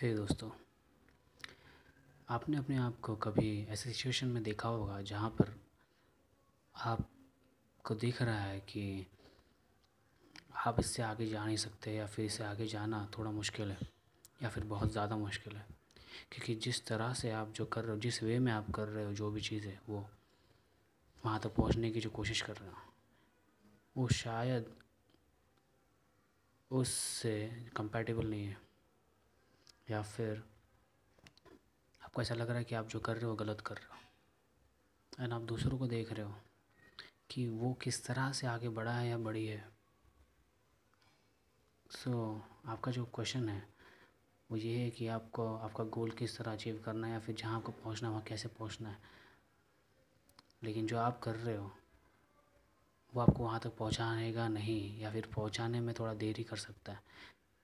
हे hey दोस्तों, आपने अपने आप को कभी ऐसे सिचुएशन में देखा होगा जहाँ पर आपको दिख रहा है कि आप इससे आगे जा नहीं सकते या फिर इससे आगे जाना थोड़ा मुश्किल है या फिर बहुत ज़्यादा मुश्किल है। क्योंकि जिस तरह से आप जो कर रहे हो, जिस वे में आप कर रहे हो, जो भी चीज़ है, वो वहाँ तक पहुँचने की जो कोशिश कर रहे हो, वो शायद उससे कंपैटिबल नहीं है। या फिर आपको ऐसा लग रहा है कि आप जो कर रहे हो गलत कर रहे हो। एंड आप दूसरों को देख रहे हो कि वो किस तरह से आगे बढ़ा है या बढ़ी है। सो so, आपका जो क्वेश्चन है वो ये है कि आपको आपका गोल किस तरह अचीव करना है या फिर जहाँ आपको पहुँचना है वहाँ कैसे पहुँचना है। लेकिन जो आप कर रहे हो वो आपको वहाँ तक पहुँचाएगा नहीं या फिर पहुँचाने में थोड़ा देरी कर सकता है।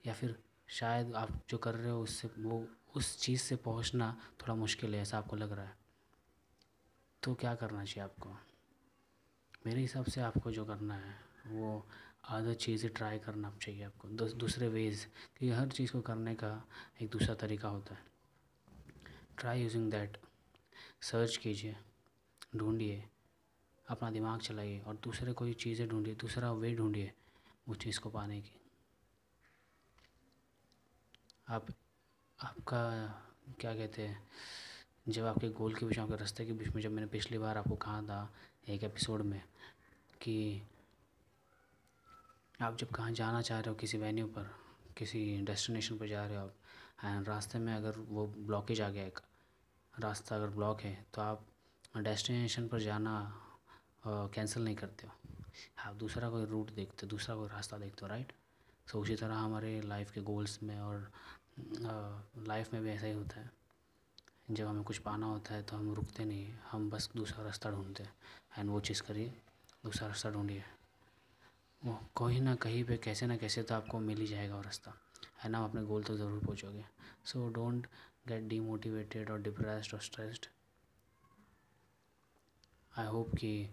या फिर शायद आप जो कर रहे हो उससे, वो उस चीज़ से पहुँचना थोड़ा मुश्किल है, ऐसा आपको लग रहा है। तो क्या करना चाहिए आपको? मेरे हिसाब से आपको जो करना है, वो अदर चीज़ें ट्राई करना चाहिए आपको। दूसरे वेज़ क्योंकि हर चीज़ को करने का एक दूसरा तरीका होता है। ट्राई यूजिंग दैट सर्च कीजिए, ढूंढिए, अपना दिमाग चलाइए और दूसरे कोई चीज़ें ढूंढिए, दूसरा वे ढूंढिए उस चीज़ को पाने की। आप, आपका, क्या कहते हैं, जब आपके गोल के बीच आपके रास्ते के बीच में जब मैंने पिछली बार आपको कहा था एक एपिसोड में कि आप जब कहाँ जाना चाह रहे हो किसी वेन्यू पर, किसी डेस्टिनेशन पर जा रहे हो आप, एंड रास्ते में अगर वो ब्लॉकेज आ गया एक, रास्ता अगर ब्लॉक है तो आप डेस्टिनेशन पर जाना कैंसिल नहीं करते हो। आप दूसरा कोई रूट देखते हो, दूसरा कोई रास्ता देखते हो, राइट? सो उसी तरह हमारे लाइफ के गोल्स में और लाइफ में भी ऐसा ही होता है। जब हमें कुछ पाना होता है तो हम रुकते नहीं हम बस दूसरा रास्ता ढूंढते हैं। एंड वो चीज़ करिए, दूसरा रास्ता ढूंढिए। वो कहीं ना कहीं पे कैसे ना कैसे तो आपको मिल ही जाएगा वो रास्ता। है ना अपने गोल तक ज़रूर पहुँचोगे सो डोंट गेट डीमोटिवेटेड और डिप्रेस्ड और स्ट्रेस्ड आई होप कि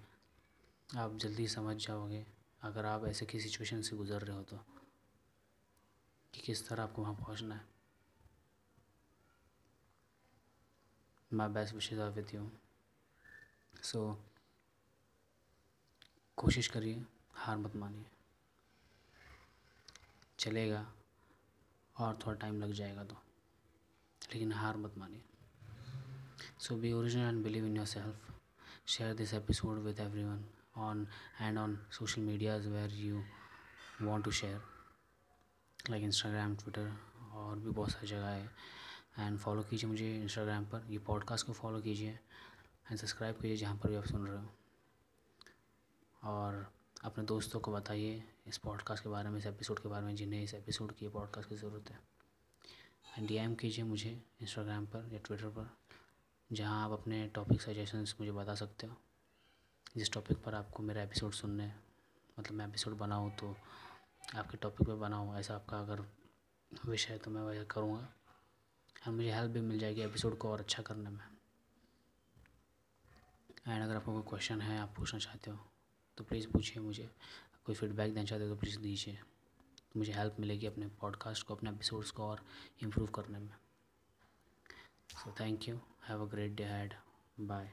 आप जल्दी समझ जाओगे। अगर आप ऐसे किसी सिचुएशन से गुज़र रहे हो तो कि किस तरह आपको वहाँ पहुँचना है। My best wishes are with you so कोशिश करिए, हार मत मानिए। चलेगा, और थोड़ा टाइम लग जाएगा तो। लेकिन हार मत मानिए। So be original and believe in yourself share this episode with everyone on and on social medias where you want to share like Instagram Twitter और भी बहुत सारी जगह है। एंड फॉलो कीजिए मुझे इंस्टाग्राम पर, ये पॉडकास्ट को फॉलो कीजिए एंड सब्सक्राइब कीजिए जहाँ पर भी आप सुन रहे हो। और अपने दोस्तों को बताइए इस पॉडकास्ट के बारे में, इस एपिसोड के बारे में, जिन्हें इस एपिसोड की पॉडकास्ट की ज़रूरत है। एंड डीएम कीजिए मुझे इंस्टाग्राम पर या ट्विटर पर, जहाँ आप अपने टॉपिक सजेशंस मुझे बता सकते हो। जिस टॉपिक पर आपको मेरा एपिसोड सुनने मतलब मैं एपिसोड बनाऊँ तो आपके टॉपिक पे बनाऊँ, ऐसा आपका अगर विषय है तो मैं वैसा करूँगा। और मुझे हेल्प भी मिल जाएगी एपिसोड को और अच्छा करने में। एंड अगर आपको कोई क्वेश्चन है, आप पूछना चाहते हो तो प्लीज़ पूछिए मुझे। कोई फीडबैक देना चाहते हो तो प्लीज़ दीजिए। तो मुझे हेल्प मिलेगी अपने पॉडकास्ट को, अपने एपिसोड्स को और इम्प्रूव करने में। So thank you have a great day had bye